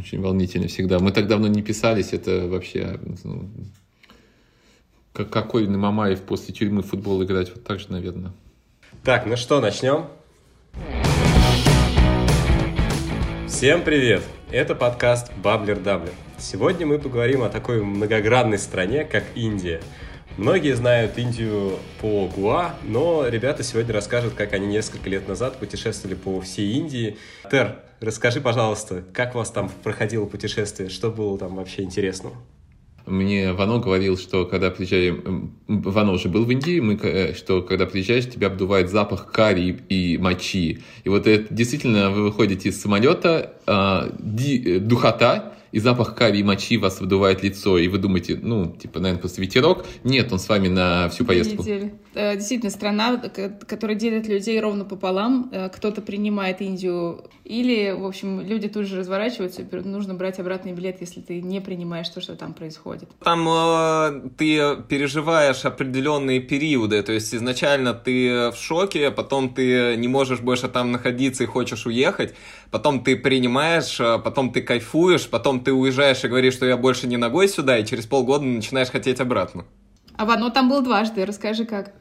очень волнительно всегда. Мы так давно не писались, это вообще... Ну, как, какой Мамаев после тюрьмы футбол играть, вот так же, наверное. Так, ну что, начнем? Всем привет! Это подкаст Баблер Даблер. Сегодня мы поговорим о такой многогранной стране, как Индия. Многие знают Индию по Гуа, но ребята сегодня расскажут, как они несколько лет назад путешествовали по всей Индии. Тер, расскажи, пожалуйста, как у вас там проходило путешествие, что было там вообще интересного? Мне Вано говорил, что когда приезжаем... Вано уже был в Индии, мы, э, что когда приезжаешь, тебя обдувает запах карри и мочи. И вот это действительно, вы выходите из самолета, э, ди, духота, и запах карри и мочи вас выдувает лицо, и вы думаете, ну, типа, наверное, просто ветерок. Нет, он с вами на всю поездку. Э, действительно, страна, которая делит людей ровно пополам. Э, кто-то принимает Индию или, в общем, люди тут же разворачиваются, и нужно брать обратный билет, если ты не принимаешь то, что там происходит. Там э, ты переживаешь определенные периоды, то есть изначально ты в шоке, потом ты не можешь больше там находиться и хочешь уехать, потом ты принимаешь, э, потом ты кайфуешь, потом ты уезжаешь и говоришь, что я больше не ногой сюда, и через полгода начинаешь хотеть обратно. А Вано там был дважды, расскажи как.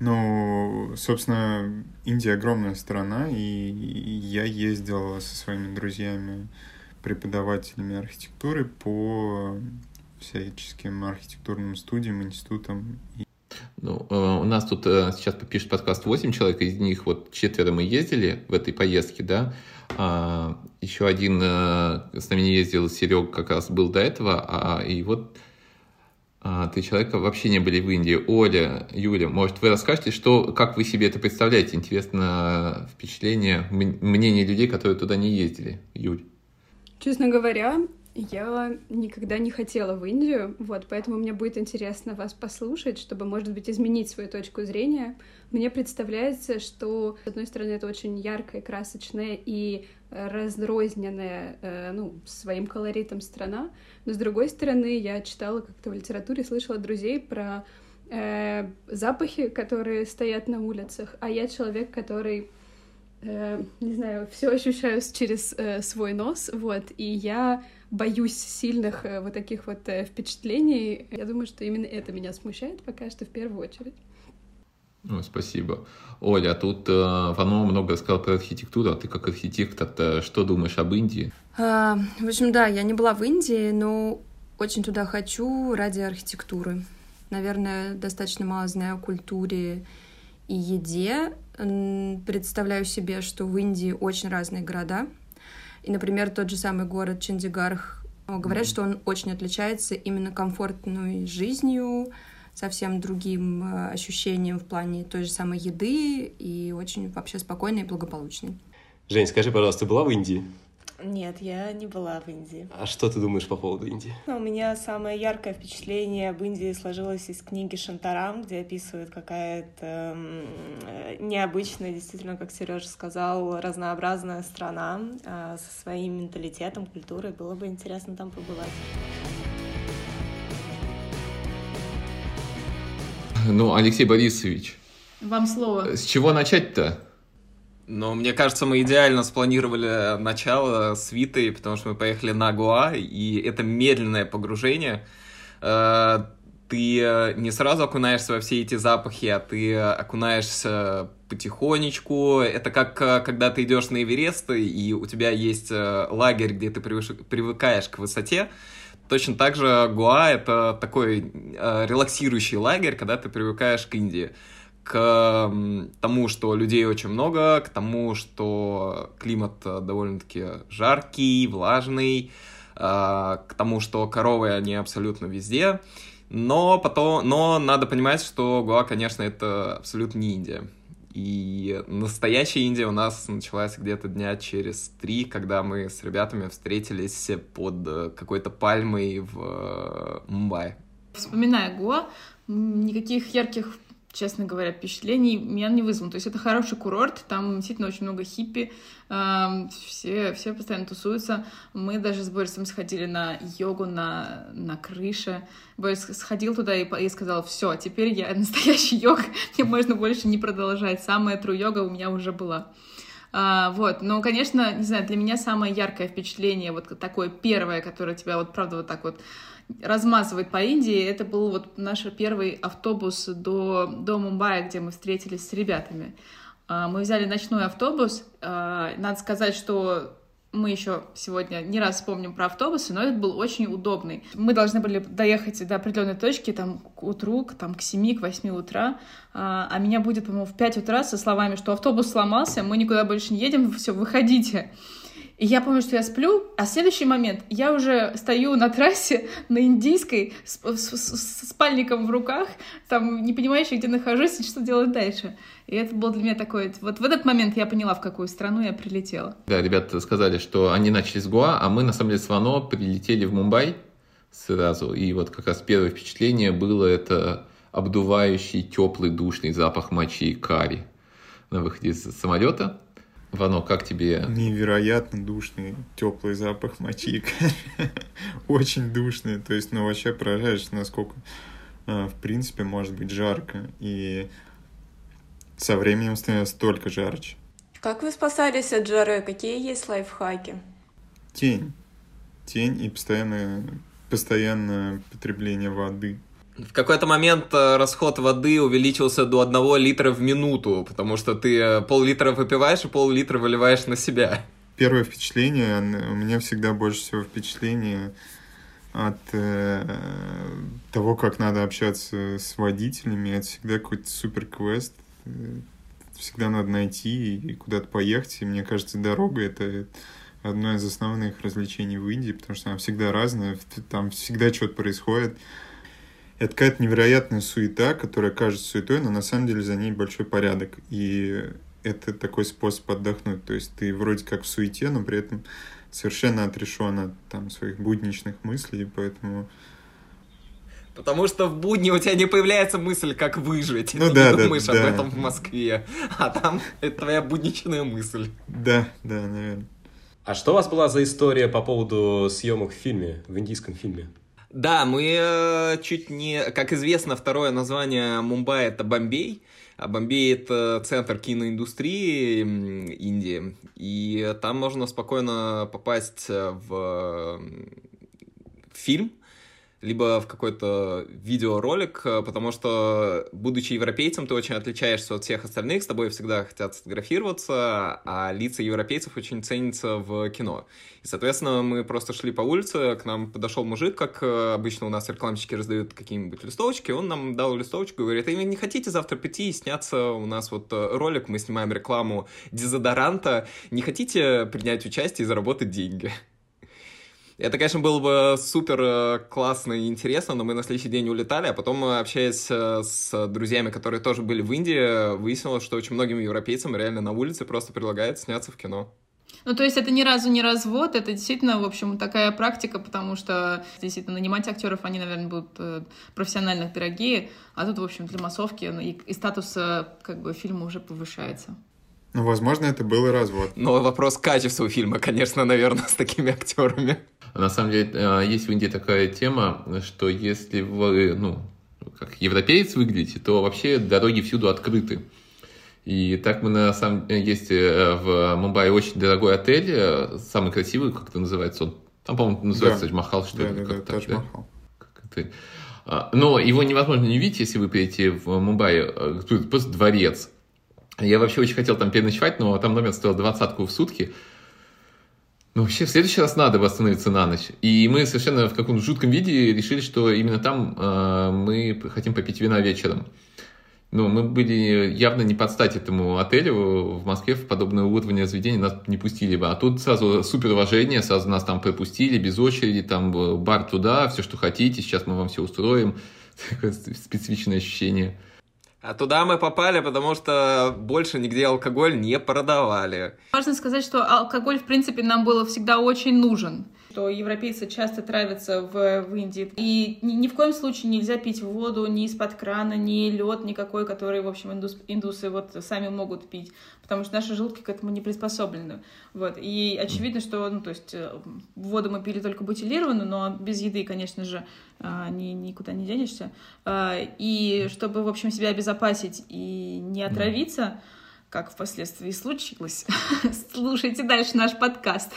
Ну, собственно, Индия огромная страна, и я ездил со своими друзьями, преподавателями архитектуры по всяческим архитектурным студиям, институтам. Ну, э, у нас тут э, сейчас пишет подкаст 8 человек, из них вот четверо мы ездили в этой поездке, да. А, еще один э, с нами не ездил, Серег как раз был до этого, а, и вот а, три человека вообще не были в Индии. Оля, Юля, может, вы расскажете, что, как вы себе это представляете? Интересно впечатление, мнение людей, которые туда не ездили. Юль. Честно говоря, я никогда не хотела в Индию, вот, поэтому мне будет интересно вас послушать, чтобы, может быть, изменить свою точку зрения. Мне представляется, что, с одной стороны, это очень яркая, красочная и разрозненная, э, ну, своим колоритом страна, но, с другой стороны, я читала как-то в литературе, слышала друзей про э, запахи, которые стоят на улицах, а я человек, который э, не знаю, все ощущаю через э, свой нос, вот, и я боюсь сильных э, вот таких вот э, впечатлений. Я думаю, что именно это меня смущает пока что в первую очередь. Ну, спасибо. Оля, а тут э, Вано много сказал про архитектуру, а ты как архитектор что думаешь об Индии? А, в общем, да, я не была в Индии, но очень туда хочу ради архитектуры. Наверное, достаточно мало знаю о культуре и еде. Представляю себе, что в Индии очень разные города — и, например, тот же самый город Чандигарх, говорят, mm-hmm. что он очень отличается именно комфортной жизнью, совсем другим э, ощущением в плане той же самой еды и очень вообще спокойный и благополучный. Жень, скажи, пожалуйста, ты была в Индии? Нет, я не была в Индии. А что ты думаешь по поводу Индии? Ну, у меня самое яркое впечатление об Индии сложилось из книги Шантарам, где описывают какая-то необычная, действительно, как Сережа сказал, разнообразная страна э, со своим менталитетом, культурой. Было бы интересно там побывать. Ну, Алексей Борисович. Вам слово. С чего начать-то? Но мне кажется, мы идеально спланировали начало с Витой, потому что мы поехали на Гуа, и это медленное погружение. Э, ты не сразу окунаешься во все эти запахи, а ты окунаешься потихонечку. Это как э, когда ты идешь на Эверест, и у тебя есть э, лагерь, где ты привыкаешь к высоте. Точно так же Гуа — это такой релаксирующий лагерь, когда ты привыкаешь к Индии к тому, что людей очень много, к тому, что климат э, довольно-таки жаркий, влажный, э, к тому, что коровы, они абсолютно везде. Но потом, но надо понимать, что Гуа, конечно, это абсолютно не Индия. И настоящая Индия у нас началась где-то дня через три, когда мы с ребятами встретились под э, какой-то пальмой в Мумбаи. Вспоминая Гоа, никаких ярких честно говоря, впечатлений меня не вызвало. То есть это хороший курорт, там действительно очень много хиппи, все, все постоянно тусуются. Мы даже с Борисом сходили на йогу на, на крыше. Борис сходил туда и, и сказал, все, теперь я настоящий йог, мне можно больше не продолжать. Самая тру йога у меня уже была. А, вот, но, конечно, не знаю, для меня самое яркое впечатление, вот такое первое, которое тебя вот, правда, вот так вот размазывает по Индии, это был вот наш первый автобус до, до Мумбаи, где мы встретились с ребятами. А, мы взяли ночной автобус. А, надо сказать, что мы еще сегодня не раз вспомним про автобусы, но это был очень удобный. Мы должны были доехать до определенной точки, там, к утру, там, к 7, к 8 утра, а, а меня будет, по-моему, в 5 утра со словами, что автобус сломался, мы никуда больше не едем, все, выходите. И я помню, что я сплю, а следующий момент я уже стою на трассе на индийской с, с, с спальником в руках, там не понимаешь, где нахожусь и что делать дальше. И это был для меня такой... Вот в этот момент я поняла, в какую страну я прилетела. Да, ребята сказали, что они начали с Гуа, а мы, на самом деле, с Вано прилетели в Мумбай сразу. И вот как раз первое впечатление было это обдувающий, теплый, душный запах мочи и карри на выходе из самолета. Вано, как тебе? Невероятно душный, теплый запах мочи. Очень душный. То есть, ну, вообще поражаешь, насколько, а, в принципе, может быть жарко. И со временем становится только жарче. Как вы спасались от жары? Какие есть лайфхаки? Тень. Тень и постоянное, постоянное потребление воды. В какой-то момент э, расход воды увеличился до одного литра в минуту, потому что ты э, пол-литра выпиваешь и пол-литра выливаешь на себя. Первое впечатление, у меня всегда больше всего впечатление от э, того, как надо общаться с водителями. Это всегда какой-то супер квест. Э, всегда надо найти и куда-то поехать. И мне кажется, дорога — это одно из основных развлечений в Индии, потому что она всегда разная, там всегда что-то происходит это какая-то невероятная суета, которая кажется суетой, но на самом деле за ней большой порядок. И это такой способ отдохнуть. То есть ты вроде как в суете, но при этом совершенно отрешен от там, своих будничных мыслей, поэтому... Потому что в будни у тебя не появляется мысль, как выжить. Ну ты да, да, думаешь да. об этом в Москве. А там это твоя будничная мысль. Да, да, наверное. А что у вас была за история по поводу съемок в фильме, в индийском фильме? Да, мы э, чуть не... Как известно, второе название Мумбаи — это Бомбей. А Бомбей — это центр киноиндустрии Индии. И там можно спокойно попасть в фильм, либо в какой-то видеоролик, потому что, будучи европейцем, ты очень отличаешься от всех остальных, с тобой всегда хотят сфотографироваться, а лица европейцев очень ценятся в кино. И, соответственно, мы просто шли по улице, к нам подошел мужик, как обычно у нас рекламщики раздают какие-нибудь листовочки, он нам дал листовочку и говорит, вы не хотите завтра прийти и сняться у нас вот ролик, мы снимаем рекламу дезодоранта, не хотите принять участие и заработать деньги? Это, конечно, было бы супер э, классно и интересно, но мы на следующий день улетали, а потом, общаясь э, с друзьями, которые тоже были в Индии, выяснилось, что очень многим европейцам реально на улице просто предлагают сняться в кино. Ну, то есть это ни разу не развод, это действительно, в общем, такая практика, потому что действительно нанимать актеров, они, наверное, будут э, профессиональных дорогие, а тут, в общем, для массовки и, и статус как бы фильма уже повышается. Ну, возможно, это был и развод. Но вопрос качества фильма, конечно, наверное, с такими актерами. На самом деле, есть в Индии такая тема, что если вы, ну, как европеец выглядите, то вообще дороги всюду открыты. И так мы на самом деле есть в Мумбаи очень дорогой отель, самый красивый, как это называется он. Там, по-моему, называется да. Махал, что да, ли? Да, как да, так, да? да? Но его невозможно не видеть, если вы приедете в Мумбаи. Тут просто дворец. Я вообще очень хотел там переночевать, но там номер стоил двадцатку в сутки. Ну, вообще, в следующий раз надо восстановиться на ночь. И мы совершенно в каком-то жутком виде решили, что именно там э, мы хотим попить вина вечером. Ну, мы были явно не под стать этому отелю в Москве, в подобное уровне заведения нас не пустили бы. А тут сразу супер уважение, сразу нас там пропустили без очереди, там бар туда, все, что хотите, сейчас мы вам все устроим. Такое специфичное ощущение. А туда мы попали, потому что больше нигде алкоголь не продавали. Важно сказать, что алкоголь, в принципе, нам было всегда очень нужен что европейцы часто травятся в, в Индии. И ни, ни в коем случае нельзя пить воду ни из-под крана, ни лед никакой, который, в общем, индус, индусы вот сами могут пить, потому что наши желудки к этому не приспособлены. Вот. И очевидно, что, ну, то есть, воду мы пили только бутилированную, но без еды, конечно же, ни, никуда не денешься. И чтобы, в общем, себя обезопасить и не отравиться, как впоследствии случилось, слушайте дальше наш подкаст,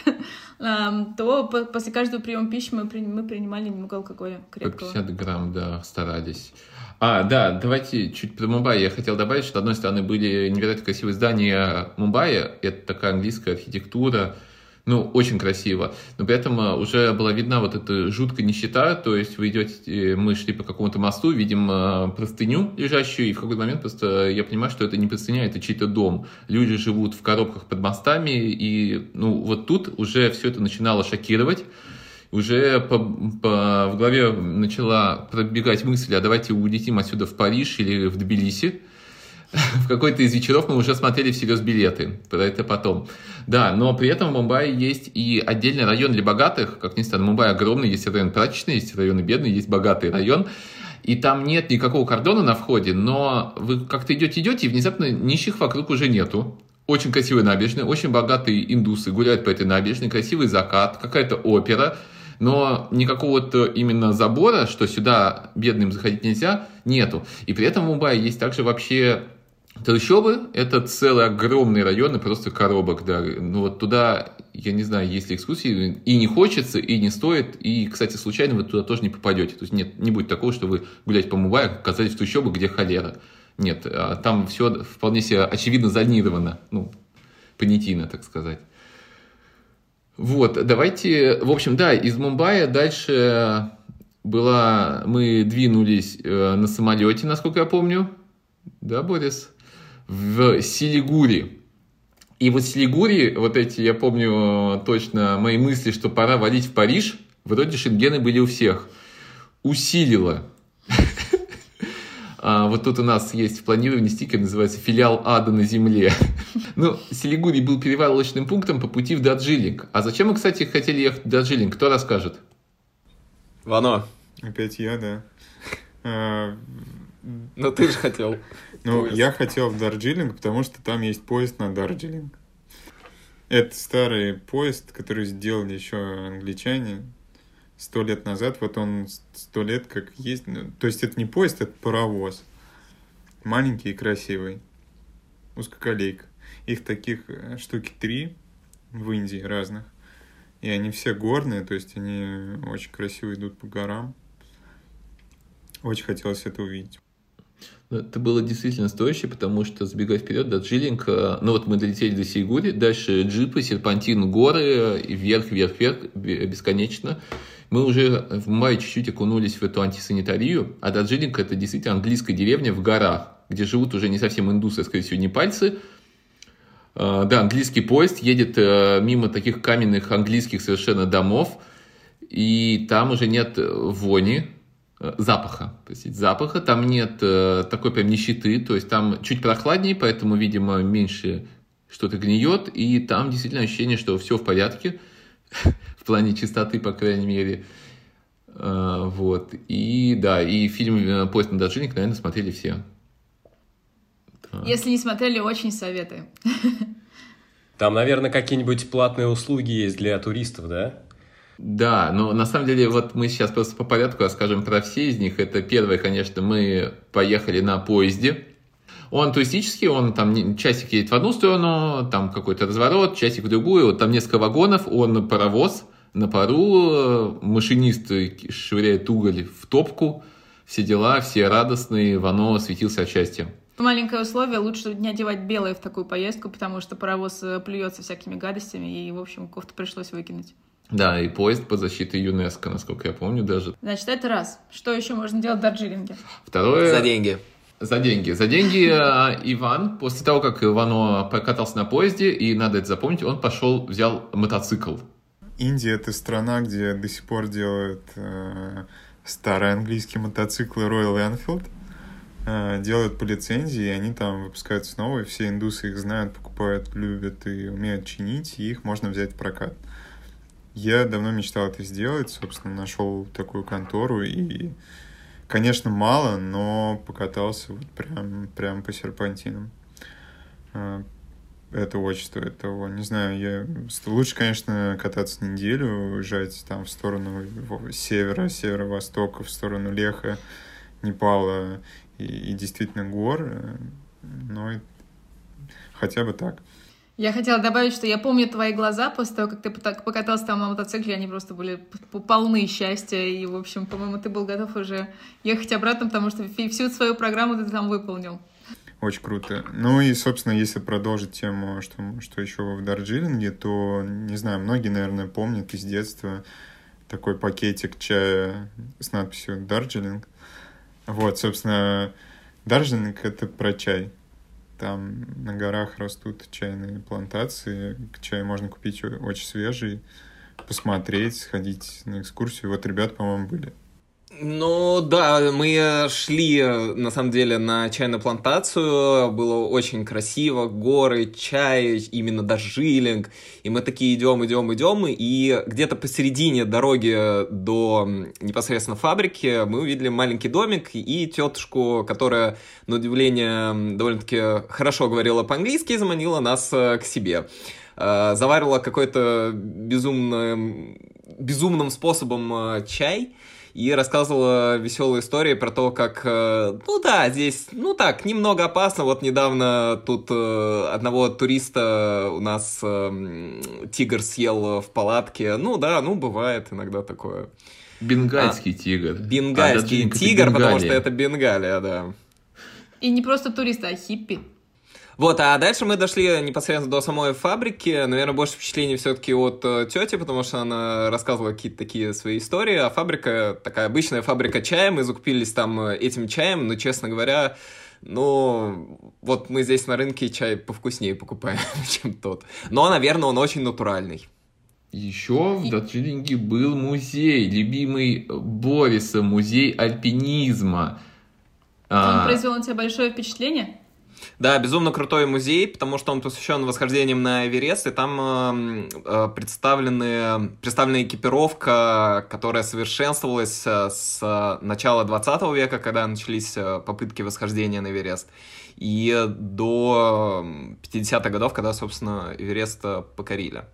то после каждого приема пищи мы, мы принимали немного алкоголя крепкого. По 50 грамм, да, старались. А, да, давайте чуть про Мумбай. Я хотел добавить, что, с одной стороны, были невероятно красивые здания Мумбая. Это такая английская архитектура, ну, очень красиво. Но при этом э, уже была видна вот эта жуткая нищета, то есть вы идете, мы шли по какому-то мосту, видим э, простыню лежащую, и в какой-то момент просто я понимаю, что это не простыня, это чей-то дом. Люди живут в коробках под мостами, и, ну, вот тут уже все это начинало шокировать уже по, по, в голове начала пробегать мысль, а давайте улетим отсюда в Париж или в Тбилиси. в какой-то из вечеров мы уже смотрели всерьез билеты. Про это потом. Да, но при этом в Мумбаи есть и отдельный район для богатых. Как ни странно, Мумбай огромный, есть район прачечный, есть районы бедный, есть богатый район. И там нет никакого кордона на входе, но вы как-то идете-идете, и внезапно нищих вокруг уже нету. Очень красивая набережная, очень богатые индусы гуляют по этой набережной, красивый закат, какая-то опера, но никакого вот именно забора, что сюда бедным заходить нельзя, нету. И при этом в Мумбаи есть также вообще Трущобы – это целый огромный район и просто коробок, да. Ну вот туда, я не знаю, есть ли экскурсии, и не хочется, и не стоит, и, кстати, случайно вы туда тоже не попадете. То есть нет, не будет такого, что вы гулять по Мумбаи, оказались в трущобы, где холера. Нет, а там все вполне себе очевидно зонировано, ну, понятийно, так сказать. Вот, давайте, в общем, да, из Мумбаи дальше была, мы двинулись э, на самолете, насколько я помню, да, Борис? В Силигури. И вот Силигури, вот эти, я помню точно мои мысли, что пора валить в Париж, вроде шенгены были у всех. Усилило. А, вот тут у нас есть в планировании стикер, называется «Филиал ада на земле». Ну, Силигури был перевалочным пунктом по пути в Дарджилинг. А зачем мы, кстати, хотели ехать в Дарджилинг? Кто расскажет? Вано. Опять я, да. А, ну, ты же хотел. Ну, поезд. я хотел в Дарджилинг, потому что там есть поезд на Дарджилинг. Это старый поезд, который сделали еще англичане сто лет назад. Вот он сто лет как есть. Ну, то есть это не поезд, это паровоз. Маленький и красивый. Узкоколейка. Их таких э, штуки три в Индии разных. И они все горные, то есть они очень красиво идут по горам. Очень хотелось это увидеть. Ну, это было действительно стоящее, потому что, сбегая вперед, до Джилинг, э, ну вот мы долетели до Сигури, дальше джипы, серпантин, горы, вверх, вверх, вверх, бесконечно. Мы уже в мае чуть-чуть окунулись в эту антисанитарию, а Дарджилинг это действительно английская деревня в горах, где живут уже не совсем индусы, а скорее всего не пальцы. Э, да, английский поезд едет э, мимо таких каменных английских совершенно домов, и там уже нет вони, Э, запаха, простите, запаха, там нет э, такой прям нищеты, то есть там чуть прохладнее, поэтому, видимо, меньше что-то гниет, и там действительно ощущение, что все в порядке, в плане чистоты, по крайней мере. Э, вот, и да, и фильм «Поезд на Доржинник», наверное, смотрели все. Если не смотрели, очень советую. Там, наверное, какие-нибудь платные услуги есть для туристов, да? Да, но на самом деле вот мы сейчас просто по порядку расскажем про все из них. Это первое, конечно, мы поехали на поезде. Он туристический, он там часик едет в одну сторону, там какой-то разворот, часик в другую, вот там несколько вагонов, он паровоз на пару, машинист швыряет уголь в топку, все дела, все радостные, Вано светился от счастья. Маленькое условие, лучше не одевать белое в такую поездку, потому что паровоз э, плюется всякими гадостями, и, в общем, кофту пришлось выкинуть. Да, и поезд под защитой юнеско, насколько я помню даже. Значит, это раз. Что еще можно делать в Дарджилинге? Второе... За деньги. За деньги. За деньги э, Иван, после того, как Ивано покатался на поезде, и надо это запомнить, он пошел, взял мотоцикл. Индия — это страна, где до сих пор делают э, старые английские мотоциклы Royal Enfield. Э, делают по лицензии, и они там выпускаются новые. Все индусы их знают, покупают, любят и умеют чинить, и их можно взять в прокат. Я давно мечтал это сделать, собственно, нашел такую контору и, конечно, мало, но покатался вот прям, прям по серпантинам. А, это очень стоит того. Не знаю, я... Лучше, конечно, кататься неделю, уезжать там в сторону севера, северо-востока, в сторону Леха, Непала и, и действительно гор. Но хотя бы так. Я хотела добавить, что я помню твои глаза после того, как ты покатался там на мотоцикле, они просто были полны счастья, и, в общем, по-моему, ты был готов уже ехать обратно, потому что всю свою программу ты там выполнил. Очень круто. Ну и, собственно, если продолжить тему, что, что еще в Дарджилинге, то, не знаю, многие, наверное, помнят из детства такой пакетик чая с надписью «Дарджилинг». Вот, собственно, Дарджилинг — это про чай. Там на горах растут чайные плантации, чай можно купить очень свежий, посмотреть, сходить на экскурсию. Вот ребята, по-моему, были. Ну да, мы шли на самом деле на чайную плантацию, было очень красиво, горы, чай, именно дожджилинг, и мы такие идем, идем, идем, и где-то посередине дороги до непосредственно фабрики мы увидели маленький домик и тетушку, которая, на удивление, довольно-таки хорошо говорила по-английски и заманила нас э, к себе. Э, заварила какой-то безумным, безумным способом э, чай, и рассказывала веселые истории про то, как, э, ну да, здесь, ну так, немного опасно. Вот недавно тут э, одного туриста у нас э, тигр съел в палатке. Ну да, ну бывает иногда такое. Бенгальский а, тигр. Бенгальский а, тигр, потому что это Бенгалия, да. И не просто туристы, а хиппи. Вот, а дальше мы дошли непосредственно до самой фабрики. Наверное, больше впечатлений все-таки от э, тети, потому что она рассказывала какие-то такие свои истории. А фабрика, такая обычная фабрика чая, мы закупились там э, этим чаем, но, честно говоря, ну, вот мы здесь на рынке чай повкуснее покупаем, чем тот. Но, наверное, он очень натуральный. Еще в Дарджилинге был музей, любимый Бориса, музей альпинизма. Он а... произвел на тебя большое впечатление? Да, безумно крутой музей, потому что он посвящен восхождениям на Эверест, и там э, представлены, представлена экипировка, которая совершенствовалась э, с начала 20 века, когда начались э, попытки восхождения на Эверест, и до 50-х годов, когда, собственно, Эверест э, покорили.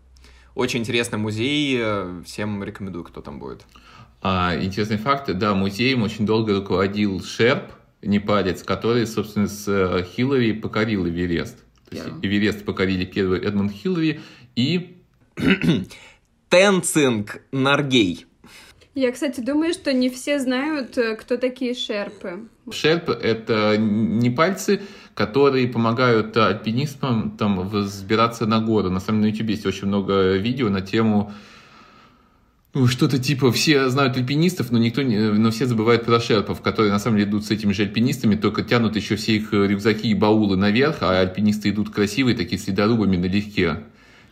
Очень интересный музей, всем рекомендую, кто там будет. А, интересный факт, да, музеем очень долго руководил Шерп, непалец, который, собственно, с э, Хиллари покорил Эверест. То есть yeah. Эверест покорили первый Эдмунд Хиллари и... Тенцинг Наргей. Я, кстати, думаю, что не все знают, э, кто такие шерпы. Шерпы — это непальцы, которые помогают альпинистам там взбираться на горы. На самом деле на YouTube есть очень много видео на тему ну, что-то типа все знают альпинистов, но никто не, но все забывают про шерпов, которые на самом деле идут с этими же альпинистами, только тянут еще все их рюкзаки и баулы наверх, а альпинисты идут красивые, такие следорубами налегке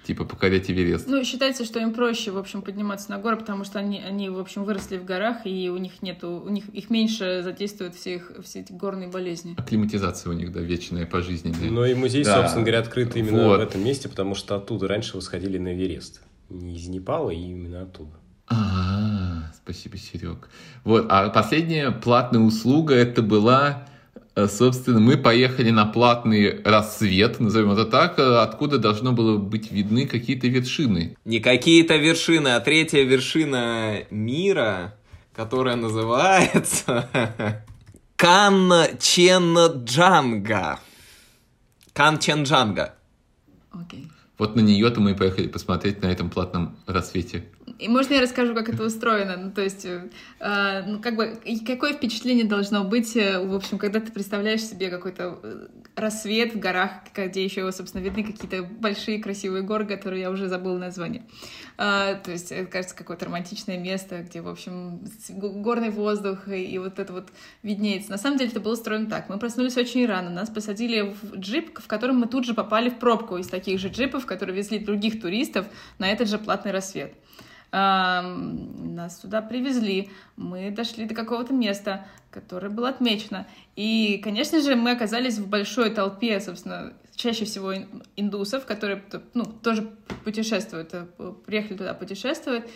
типа покорять Эверест. Ну, считается, что им проще, в общем, подниматься на горы, потому что они, они в общем, выросли в горах, и у них нету, у них их меньше задействуют все, их, все эти горные болезни. Акклиматизация у них, да, вечная, пожизненная. Ну и музей, да. собственно говоря, открыт именно вот. в этом месте, потому что оттуда раньше восходили на Эверест. Не из Непала, и именно оттуда. А, спасибо, Серег. Вот, а последняя платная услуга это была, э, собственно, мы поехали на платный рассвет, назовем это так, э, откуда должно было быть видны какие-то вершины. Не какие-то вершины, а третья вершина мира, которая называется Канченджанга. Канченджанга. Окей. Okay. Вот на нее-то мы и поехали посмотреть на этом платном рассвете. И можно я расскажу, как это устроено? Ну, то есть, э, а, ну, как бы, какое впечатление должно быть, э, в общем, когда ты представляешь себе какой-то э, рассвет в горах, где еще, собственно, видны какие-то большие красивые горы, которые я уже забыла название. А, то есть, это, кажется, какое-то романтичное место, где, в общем, горный воздух и, и вот это вот виднеется. На самом деле это было устроено так. Мы проснулись очень рано, нас посадили в джип, в котором мы тут же попали в пробку из таких же джипов, которые везли других туристов на этот же платный рассвет. Нас сюда привезли, мы дошли до какого-то места, которое было отмечено. И, конечно же, мы оказались в большой толпе, собственно, чаще всего индусов, которые ну, тоже путешествуют, э, приехали туда путешествовать.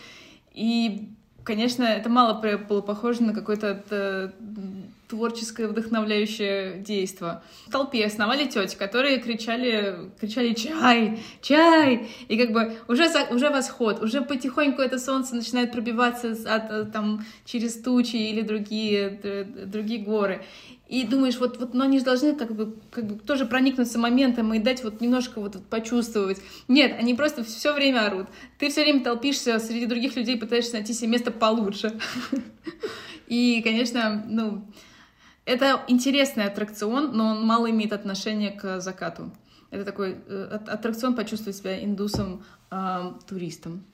И конечно, это мало было похоже на какое-то э, творческое вдохновляющее действо. В толпе основали тети, которые кричали, кричали «Чай! Чай!» И как бы уже, уже восход, уже потихоньку это солнце начинает пробиваться от, э, там, через тучи или другие, другие горы. И думаешь, вот, вот, но они же должны как бы, как бы тоже проникнуться моментом и дать вот немножко вот, почувствовать. Нет, они просто все время орут. Ты все время толпишься среди других людей, пытаешься найти себе место получше. И, конечно, ну, это интересный аттракцион, но он мало имеет отношения к закату. Это такой э, аттракцион почувствовать себя индусом, э, туристом.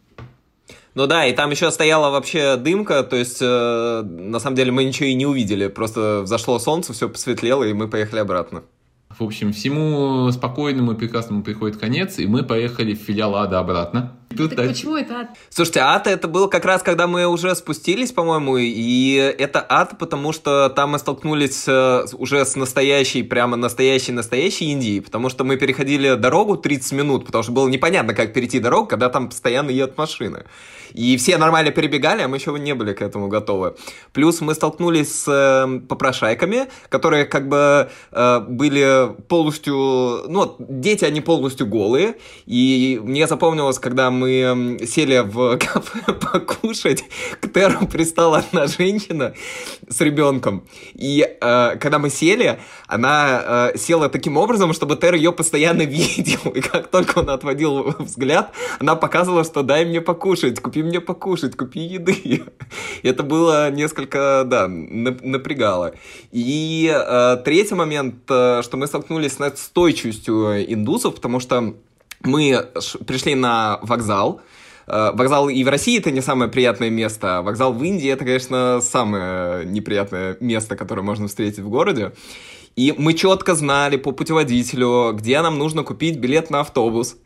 Ну да, и там еще стояла вообще дымка, то есть э, на самом деле мы ничего и не увидели, просто взошло солнце, все посветлело, и мы поехали обратно. В общем, всему спокойному и прекрасному приходит конец, и мы поехали в филиал Ада обратно. Тут так почему это ад? Слушайте, ад это был как раз, когда мы уже спустились, по-моему, и это ад, потому что там мы столкнулись э, уже с настоящей, прямо настоящей-настоящей Индией, потому что мы переходили дорогу 30 минут, потому что было непонятно, как перейти дорогу, когда там постоянно едут машины. И все нормально перебегали, а мы еще не были к этому готовы. Плюс мы столкнулись с э, попрошайками, которые как бы э, были полностью... Ну, дети, они полностью голые. И мне запомнилось, когда мы сели в кафе покушать, к Теру пристала одна женщина с ребенком. И э, когда мы сели, она э, села таким образом, чтобы Тер ее постоянно видел. И как только он отводил взгляд, она показывала, что дай мне покушать, купи мне покушать, купи еды. И это было несколько, да, напрягало. И э, третий момент, э, что мы столкнулись с настойчивостью индусов, потому что мы пришли на вокзал, э, Вокзал и в России это не самое приятное место, вокзал в Индии это, конечно, самое неприятное место, которое можно встретить в городе. И мы четко знали по путеводителю, где нам нужно купить билет на автобус.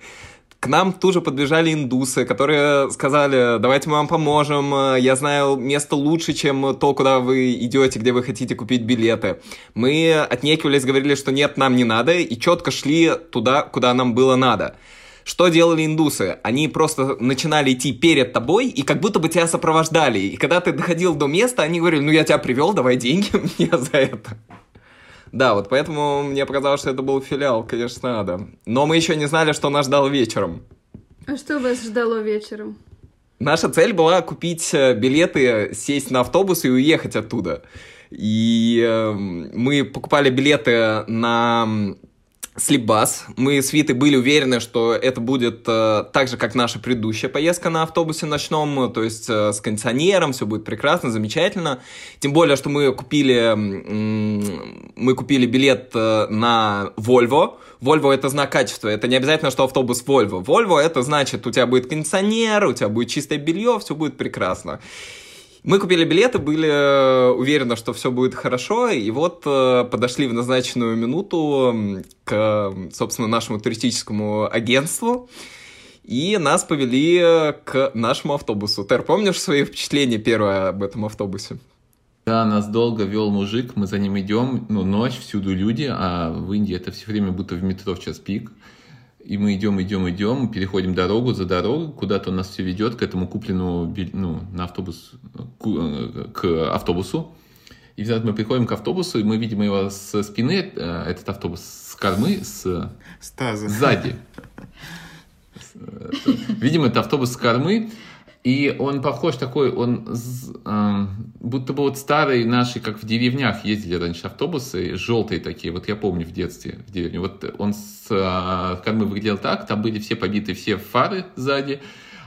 К нам тут же подбежали индусы, которые сказали, давайте мы вам поможем, я знаю место лучше, чем то, куда вы идете, где вы хотите купить билеты. Мы отнекивались, говорили, что нет, нам не надо, и четко шли туда, куда нам было надо. Что делали индусы? Они просто начинали идти перед тобой и как будто бы тебя сопровождали. И когда ты доходил до места, они говорили, ну я тебя привел, давай деньги мне за это. Да, вот поэтому мне показалось, что это был филиал, конечно, Ада. Но мы еще не знали, что нас ждал вечером. А что вас ждало вечером? Наша цель была купить э, билеты, сесть на автобус и уехать оттуда. И э, мы покупали билеты на Слипбас. Мы с Витой были уверены, что это будет э, так же, как наша предыдущая поездка на автобусе ночном, то есть э, с кондиционером, все будет прекрасно, замечательно. Тем более, что мы купили, мы купили билет э, на Volvo. Volvo это знак качества, это не обязательно, что автобус Volvo. Volvo это значит, у тебя будет кондиционер, у тебя будет чистое белье, все будет прекрасно. Мы купили билеты, были э, уверены, что все будет хорошо, и вот э, подошли в назначенную минуту к, собственно, нашему туристическому агентству, и нас повели к нашему автобусу. Тер, помнишь свои впечатления первое об этом автобусе? Да, нас долго вел мужик, мы за ним идем, ну, ночь, всюду люди, а в Индии это все время будто в метро в час пик. И мы идем, идем, идем, переходим дорогу за дорогу, куда-то нас все ведет к этому купленному ну, на автобус, к, к автобусу. И взят мы приходим к автобусу, и мы видим его со спины, э, этот автобус с кормы, с... Стаза. Сзади. Видимо, это автобус с кормы, и он похож такой, он э, будто бы вот старые наши, как в деревнях ездили раньше автобусы, желтые такие, вот я помню в детстве в деревне. Вот он с э, кормы выглядел так, там были все побиты, все фары сзади,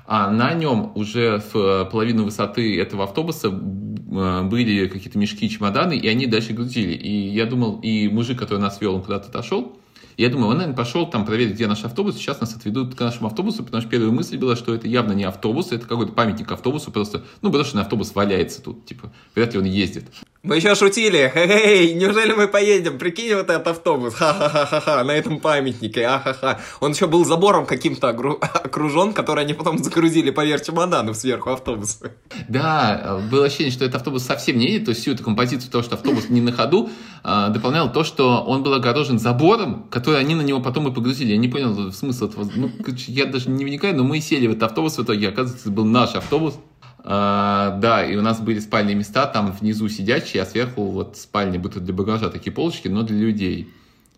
а на нем уже в половину высоты этого автобуса э, были какие-то мешки, чемоданы, и они дальше грузили. И я думал, и мужик, который нас вел, он куда-то отошел, я думаю, он, наверное, пошел там проверить, где наш автобус, сейчас нас отведут к нашему автобусу, потому что первая мысль была, что это явно не автобус, это какой-то памятник автобусу, просто, ну, на автобус валяется тут, типа, вряд ли он ездит. Мы еще шутили, эй, неужели мы поедем? Прикинь, вот этот автобус, ха-ха-ха-ха, на этом памятнике, а-ха-ха. Он еще был забором каким-то окружен, который они потом загрузили поверх чемоданов сверху автобуса. Да, было ощущение, что этот автобус совсем не едет, то есть всю эту композицию того, что автобус не на ходу, а, дополнял то, что он был огорожен забором, который они на него потом и погрузили. Я не понял смысл этого. Ну, я даже не вникаю, но мы сели в этот автобус в итоге, оказывается, был наш автобус. А, да, и у нас были спальные места, там внизу сидячие, а сверху вот спальни, будто для багажа такие полочки, но для людей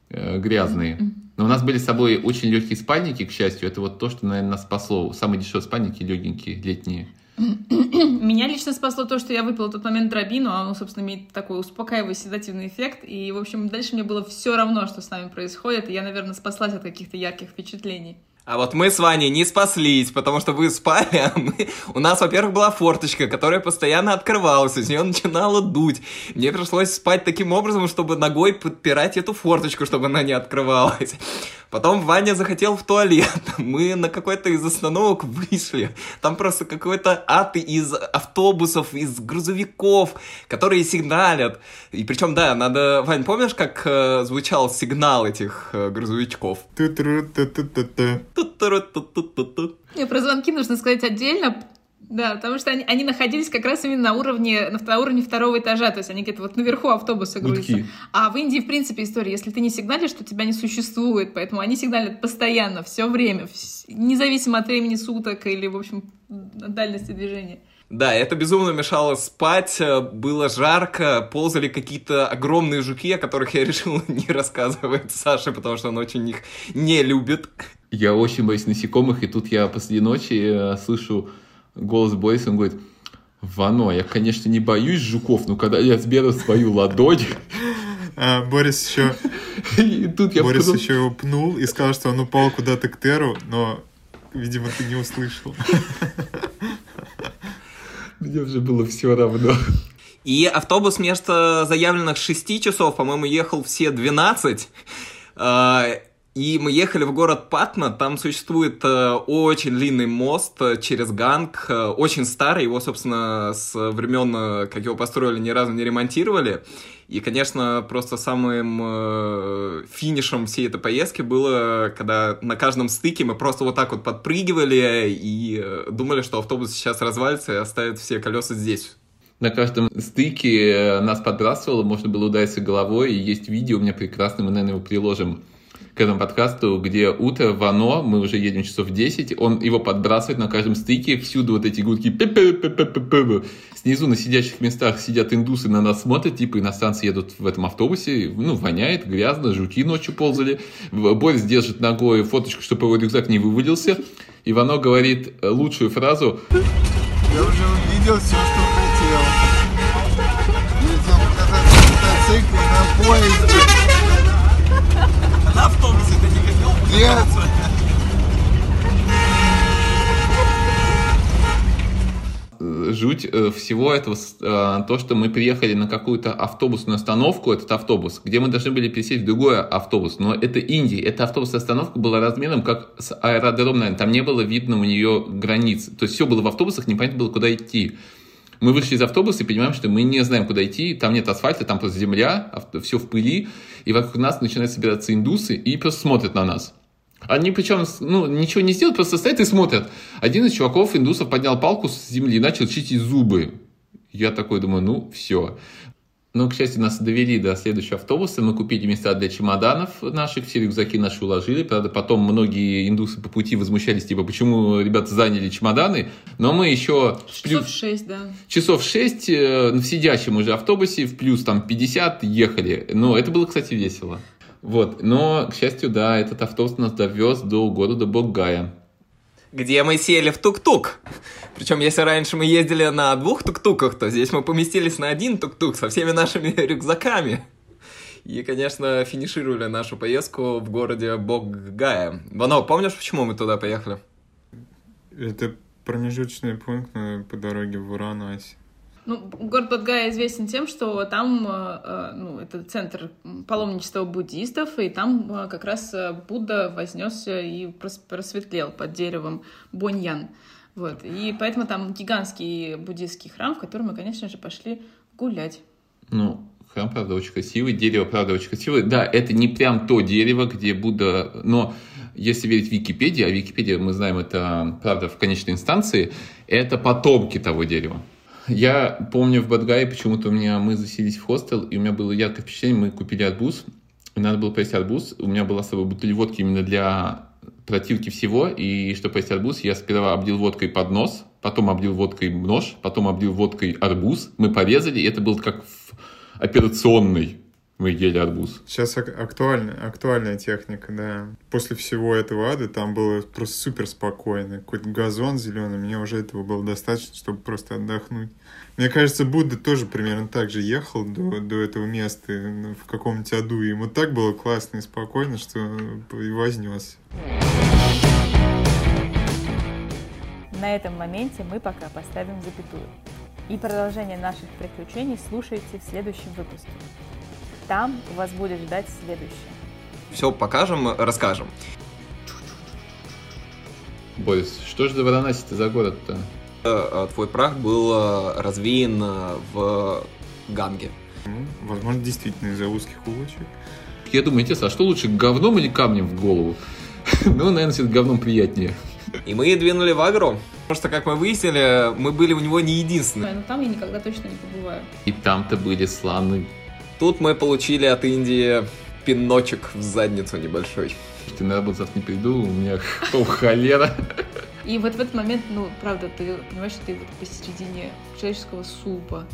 э, грязные. Но у нас были с собой очень легкие спальники, к счастью. Это вот то, что, наверное, нас спасло. Самые дешевые спальники, легенькие, летние. Меня лично спасло то, что я выпила в тот момент дробину, а он, собственно, имеет такой успокаивающий седативный эффект. И, в общем, дальше мне было все равно, что с нами происходит, и я, наверное, спаслась от каких-то ярких впечатлений. А вот мы с Ваней не спаслись, потому что вы спали, а мы... У нас, во-первых, была форточка, которая постоянно открывалась, из нее начинало дуть. Мне пришлось спать таким образом, чтобы ногой подпирать эту форточку, чтобы она не открывалась. Потом Ваня захотел в туалет. Мы на какой-то из остановок вышли. Там просто какой-то ад из автобусов, из грузовиков, которые сигналят. И причем, да, надо... Вань, помнишь, как э, звучал сигнал этих э, грузовичков? Про звонки нужно сказать отдельно, да, потому что они, они находились как раз именно на уровне, на, на уровне второго этажа, то есть они где-то вот наверху автобуса грузятся. Гудки. А в Индии, в принципе, история, если ты не сигналишь, то тебя не существует, поэтому они сигналят постоянно, все время, вс- независимо от времени суток или, в общем, от дальности движения. Да, это безумно мешало спать, э, было жарко, ползали какие-то огромные жуки, о которых я решил не рассказывать Саше, потому что он очень их не любит. Я очень боюсь насекомых, и тут я посреди ночи э, слышу голос Бориса, он говорит, Вано, я, конечно, не боюсь жуков, но когда я сберу свою ладонь, А, Борис еще, и тут я Борис еще его пнул и сказал, что он упал куда-то к Теру, но, видимо, ты не услышал. мне уже было все равно. И автобус вместо заявленных 6 часов, по-моему, ехал все 12. И мы ехали в город Патна, там существует э, очень длинный мост э, через Ганг, э, очень старый, его, собственно, с времен, как его построили, ни разу не ремонтировали. И, конечно, просто самым финишем всей этой поездки было, когда на каждом стыке мы просто вот так вот подпрыгивали и думали, что автобус сейчас развалится и оставит все колеса здесь. На каждом стыке нас подбрасывало, можно было удариться головой, и есть видео у меня прекрасное, мы, наверное, его приложим к этому подкасту, где утро Вано, мы уже едем часов в 10, он его подбрасывает на каждом стыке, всюду вот эти гудки, снизу на сидящих местах сидят индусы, на нас смотрят, типа иностранцы едут в этом автобусе, ну, воняет, грязно, жуки ночью ползали, Борис держит ногой фоточку, чтобы его рюкзак не вывалился, и Вано говорит лучшую фразу, Я уже увидел все, что хотел. Мотоцикле, на поезде. На автобусе ты не хотел Нет. э, жуть э, всего этого с- э, то, что мы приехали на какую-то автобусную остановку, этот автобус, где мы должны были пересесть в другой автобус, но это Индия, эта автобусная остановка была размером как с аэродром, наверное, там не было видно у нее границ, то есть все было в автобусах, непонятно было, куда идти. Мы вышли из автобуса и понимаем, что мы не знаем, куда идти, там нет асфальта, там просто земля, все в пыли, и вокруг нас начинают собираться индусы и просто смотрят на нас. Они причем, ну, ничего не сделают, просто стоят и смотрят. Один из чуваков, индусов, поднял палку с земли и начал чистить зубы. Я такой думаю, ну, все. Но, к счастью, нас довели до следующего автобуса. Мы купили места для чемоданов наших, все рюкзаки наши уложили. Правда, потом многие индусы по пути возмущались, типа, почему ребята заняли чемоданы. Но мы еще... в плюс- Часов шесть, да. часов 6 э, в сидящем уже автобусе в плюс там 50 ехали. Но это было, кстати, весело. Вот. Но, к счастью, да, этот автобус нас довез до города Боггая. где мы сели в тук-тук. Причем, если раньше мы ездили на двух тук-туках, то здесь мы поместились на один тук-тук со всеми нашими рюкзаками. И, конечно, финишировали нашу поездку в городе Боггая. Вано, помнишь, почему мы туда поехали? Это промежуточный пункт э, по дороге в Варанаси. Ну, город Бадгая известен тем, что там, э, э, ну, это центр паломничества буддистов, и там как раз Будда вознесся и прос- просветлел под деревом Боньян. Вот. И поэтому там гигантский буддийский храм, в который мы, конечно же, пошли гулять. Ну, храм, правда, очень красивый, дерево, правда, очень красивое. Да, это не прям то дерево, где Будда... Но если верить Википедии, а Википедия, мы знаем, это, правда, в конечной инстанции, это потомки того дерева. Я помню в Бадгае почему-то у меня мы заселись в хостел, и у меня было яркое впечатление, мы купили арбуз, и надо было поесть арбуз. У меня была с собой бутыль водки именно для противки всего, и чтобы поесть арбуз, я сперва облил водкой под нос, потом облил водкой нож, потом облил водкой арбуз, мы порезали, и это было как в операционной. Вы ели арбуз. Сейчас ак- актуальна, актуальная техника, да. После всего этого ада там было просто супер спокойно. Какой-то газон зеленый, мне уже этого было достаточно, чтобы просто отдохнуть. Мне кажется, Будда тоже примерно так же ехал до, до этого места ну, в каком-нибудь аду. и Ему так было классно и спокойно, что и вознес. На этом моменте мы пока поставим запятую. И продолжение наших приключений слушайте в следующем выпуске. Там вас будет ждать следующее. Все покажем, расскажем. Борис, что же за Варанаси-то за город-то? Э, Твой прах был э, развеян э, в Ганге. Ну, возможно, действительно из-за узких улочек. Я думаю, интересно, а что лучше, говном или камнем в голову? Ну, наверное, все говном приятнее. И мы двинули в Агру. Потому что, как мы выяснили, мы были у него не единственные. Но там я никогда точно не побываю. И там-то были слоны. Тут мы получили от Индии пиночек в задницу небольшой. Ты на работу завтра не приду, у меня холера. И вот в этот момент, ну, правда, ты понимаешь, что ты вот посередине человеческого супа,